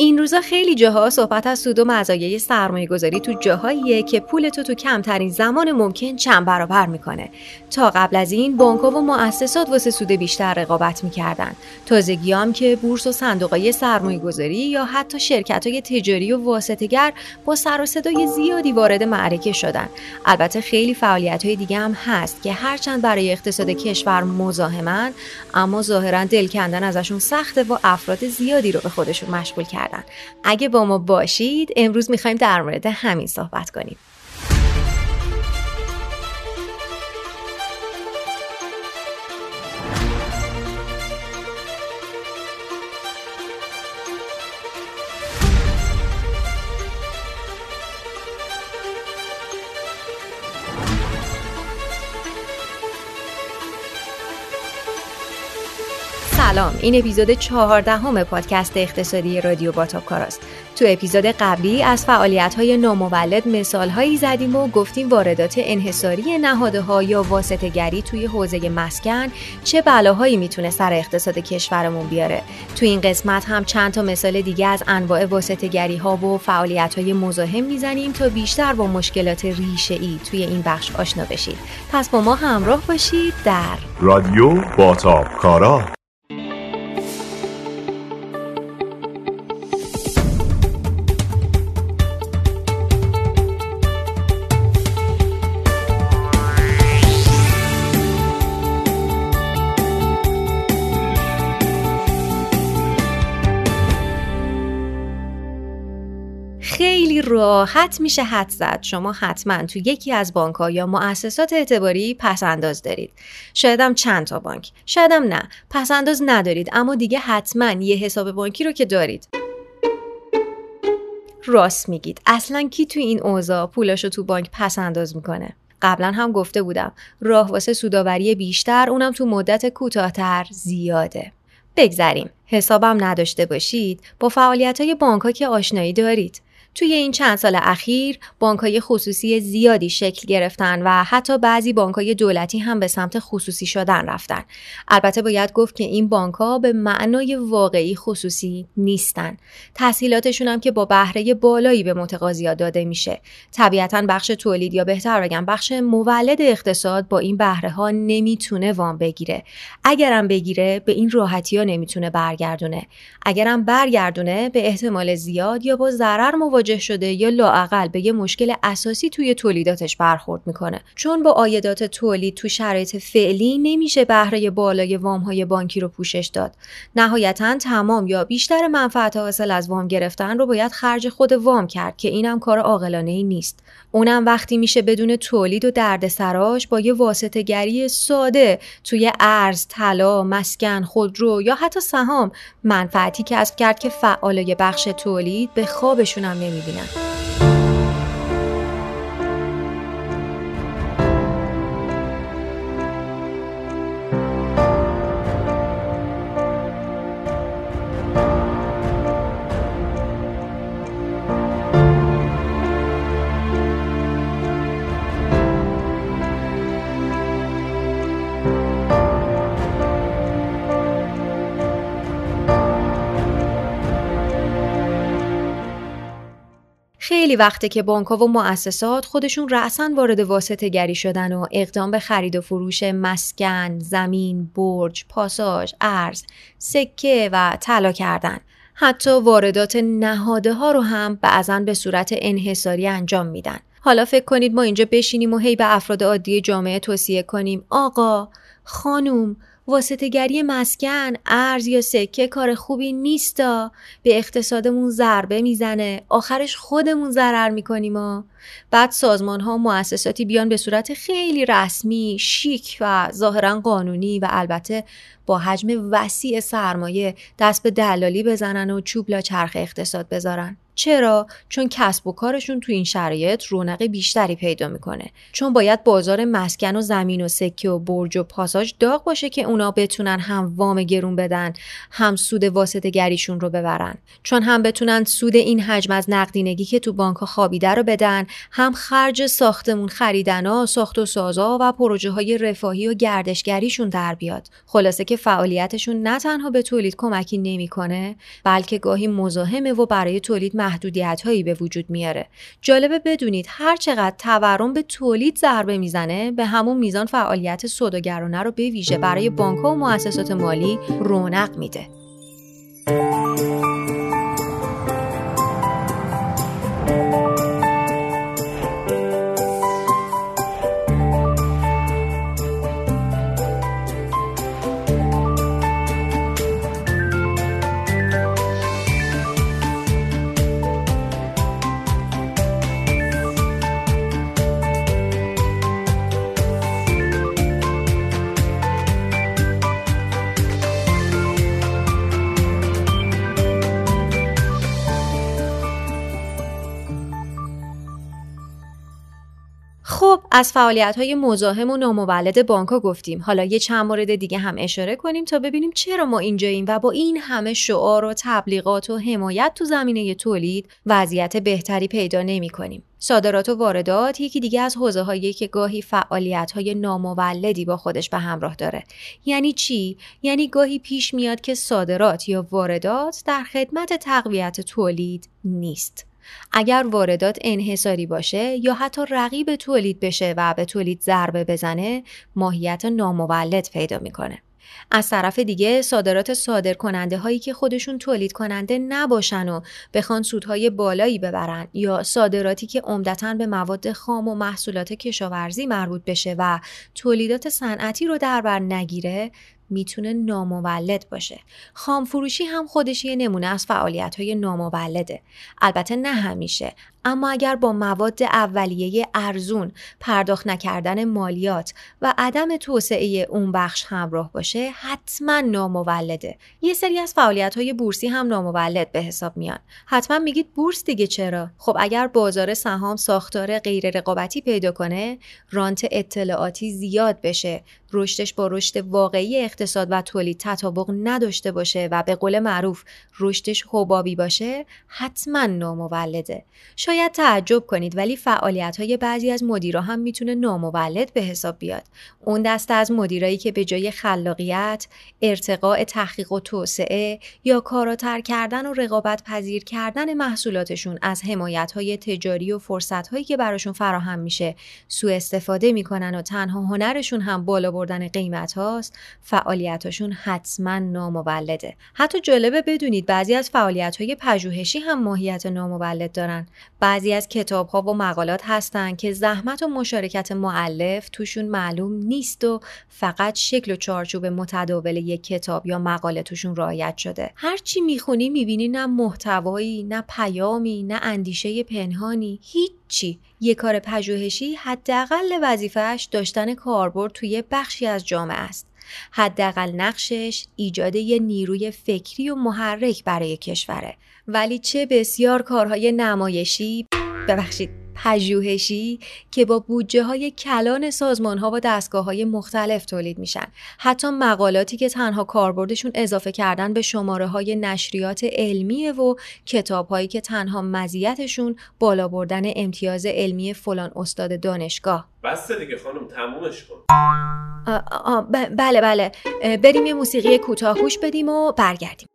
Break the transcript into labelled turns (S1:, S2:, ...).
S1: این روزا خیلی جاها صحبت از سود و مزایای سرمایه گذاری تو جاهاییه که پول تو تو کمترین زمان ممکن چند برابر می‌کنه. تا قبل از این بانکها و مؤسسات واسه سود بیشتر رقابت می‌کردن. تازگی هم که بورس و صندوقهای سرمایه گذاری یا حتی شرکت های تجاری و واسطگر با سر و صدای زیادی وارد معرکه شدن. البته خیلی فعالیت های دیگه هم هست که هرچند برای اقتصاد کشور مزاحمن اما ظاهرا دل کندن ازشون سخته و افراد زیادی رو به خودشون مشغول کردن. اگه با ما باشید امروز می‌خوایم در مورد همین صحبت کنیم. سلام. این اپیزود چهاردهم پادکست اقتصادی رادیو باتاپکاراست تو اپیزود قبلی از فعالیت های نامولد مثال هایی زدیم و گفتیم واردات انحصاری نهاده ها یا واسطه گری توی حوزه مسکن چه بلاهایی می‌تونه سر اقتصاد کشورمون بیاره. تو این قسمت هم چند تا مثال دیگه از انواع واسطه گری ها و فعالیت های مزاحم می‌زنیم تا بیشتر با مشکلات ریشه ای توی این بخش آشنا بشید. پس با ما همراه باشید در
S2: رادیو باتاپکارا
S1: خیلی راحت میشه حد زد. شما حتما تو یکی از بانک ها یا مؤسسات اعتباری پسنداز دارید. شایدم چند تا بانک. شایدم نه. پسنداز ندارید اما دیگه حتما یه حساب بانکی رو که دارید. راست میگید. اصلا کی تو این اوضاع پولاشو تو بانک پسنداز می‌کنه؟ قبلا هم گفته بودم. راه واسه سوداوری بیشتر اونم تو مدت کوتاهتر زیاده. بگذریم. حسابم نداشته باشید. با فعالیت های بانک که آشنایی دارید. توی این چند سال اخیر بانکهای خصوصی زیادی شکل گرفتن و حتی بعضی بانکهای دولتی هم به سمت خصوصی شدن رفتن. البته باید گفت که این بانکها به معنای واقعی خصوصی نیستن. تسهیلاتشون هم که با بهره بالایی به متقاضیا داده میشه. طبیعتا بخش تولید یا بهتر بگم بخش مولد اقتصاد با این بهره ها نمی‌تونه وام بگیره. اگرم بگیره به این راحتی ها نمی‌تونه برگردونه. اگرم برگردونه به احتمال زیاد یا با ضرر مواجه شده یا لاعقل به یه مشکل اساسی توی تولیداتش برخورد می‌کنه. چون با آیدات تولید تو شرایط فعلی نمیشه بهره بالای وام های بانکی رو پوشش داد. نهایتا تمام یا بیشتر منفعت حاصل از وام گرفتن رو باید خرج خود وام کرد که اینم کار عاقلانه ای نیست. اونم وقتی میشه بدون تولید و دردسراش با یه واسطه گری ساده توی ارز، طلا، مسکن، خودرو یا حتی سهام منفعتی کسب کرد که فعالای بخش تولید به خوابشون هم にびな。خیلی وقته که بانک و مؤسسات خودشون رأسا وارد واسطه گری شدن و اقدام به خرید و فروش مسکن، زمین، برج، پاساژ، ارز، سکه و طلا کردن. حتی واردات نهاده ها رو هم بعضا به صورت انحصاری انجام میدن. حالا فکر کنید ما اینجا بشینیم و هی به افراد عادی جامعه توصیه کنیم آقا، خانوم، واسطگری مسکن ارز یا سکه کار خوبی نیستا به اقتصادمون ضربه می‌زنه. آخرش خودمون ضرر می‌کنیم و بعد سازمان ها و مؤسساتی بیان به صورت خیلی رسمی شیک و ظاهرا قانونی و البته با حجم وسیع سرمایه دست به دلالی بزنن و چوب لا چرخ اقتصاد بذارن. چرا؟ چون کسب و کارشون تو این شرایط رونق بیشتری پیدا می‌کنه. چون باید بازار مسکن و زمین و سکه و برج و پاساژ داغ باشه که اونا بتونن هم وام گرون بدن هم سود واسطه گریشون رو ببرن. چون هم بتونن سود این حجم از نقدینگی که تو بانک خوابیده رو بدن هم خرج ساختمون خریدن ها ساخت و سازا و پروژه های رفاهی و گردشگریشون در بیاد. خلاصه که فعالیتشون نه تنها به تولید کمکی نمی‌کنه بلکه گاهی مزاحمه و برای تولید محدودیت هایی به وجود میاره. جالبه بدونید هر چقدر تورم به تولید ضربه می‌زنه به همون میزان فعالیت سوداگرانه رو به ویژه برای بانک و مؤسسات مالی رونق میده. از فعالیت های مزاحم و نامولد بانکها گفتیم. حالا یه چند مورد دیگه هم اشاره کنیم تا ببینیم چرا ما اینجاییم و با این همه شعار و تبلیغات و حمایت تو زمینه تولید وضعیت بهتری پیدا نمی کنیم. صادرات و واردات یکی دیگه از حوزه هایی که گاهی فعالیت های نامولدی با خودش به همراه داره. یعنی چی؟ یعنی گاهی پیش میاد که صادرات یا واردات در خدمت تقویت تولید نیست. اگر واردات انحصاری باشه یا حتی رقیب تولید بشه و به تولید ضربه بزنه ماهیت نامولد پیدا می‌کنه. از طرف دیگه صادرات صادر کننده هایی که خودشون تولید کننده نباشن و بخوان سودهای بالایی ببرن یا صادراتی که عمدتا به مواد خام و محصولات کشاورزی مربوط بشه و تولیدات صنعتی رو در بر نگیره می‌تونه نامولد باشه. خام فروشی هم خودش یه نمونه از فعالیت های نامولده. البته نه همیشه. اما اگر با مواد اولیه ارزون پرداخت نکردن مالیات و عدم توسعه اون بخش همراه باشه حتما نامولده. یه سری از فعالیت های بورسی هم نامولد به حساب میان. حتما میگید بورس دیگه چرا؟ خب اگر بازار سهام ساختار غیر رقابتی پیدا کنه رانت اطلاعاتی زیاد بشه. رشدش با رشد واقعی اقتصاد و تولید تطابق نداشته باشه و به قول معروف رشدش حبابی باشه حتما نامولده. شاید تعجب کنید ولی فعالیت های بعضی از مدیرا هم می‌تونه نامولد به حساب بیاد. اون دسته از مدیرایی که به جای خلاقیت ارتقاء تحقیق و توسعه یا کاراتر کردن و رقابت پذیر کردن محصولاتشون از حمایت های تجاری و فرصت هایی که براشون فراهم میشه سوء استفاده می‌کنن و تنها هنرشون هم بالا بردن قیمت هاست فعالیتاشون حتما نامولده. حتی جالبه بدونید بعضی از فعالیت های پژوهشی هم ماهیت نامولد دارن. بعضی از کتاب ها و مقالات هستن که زحمت و مشارکت معلف توشون معلوم نیست و فقط شکل و چارچوب متداول یک کتاب یا مقاله توشون رعایت شده. هرچی می‌خونی می‌بینی نه محتوایی نه پیامی نه اندیشه پنهانی هیچی. یه کار پژوهشی حداقل وظیفهش داشتن کاربرد توی بخشی از جامعه است. حداقل نقشش ایجاد یه نیروی فکری و محرک برای کشوره. ولی چه بسیار کارهای نمایشی. ببخشید. پژوهشی که با بودجه های کلان سازمان ها و دستگاه های مختلف تولید میشن. حتی مقالاتی که تنها کاربردشون اضافه کردن به شماره های نشریات علمیه و کتاب هایی که تنها مزیتشون بالا بردن امتیاز علمی فلان استاد دانشگاه.
S3: بسته دیگه خانم تمومش کن.
S1: بله بله. بریم یه موسیقی کوتاه گوش بدیم و برگردیم.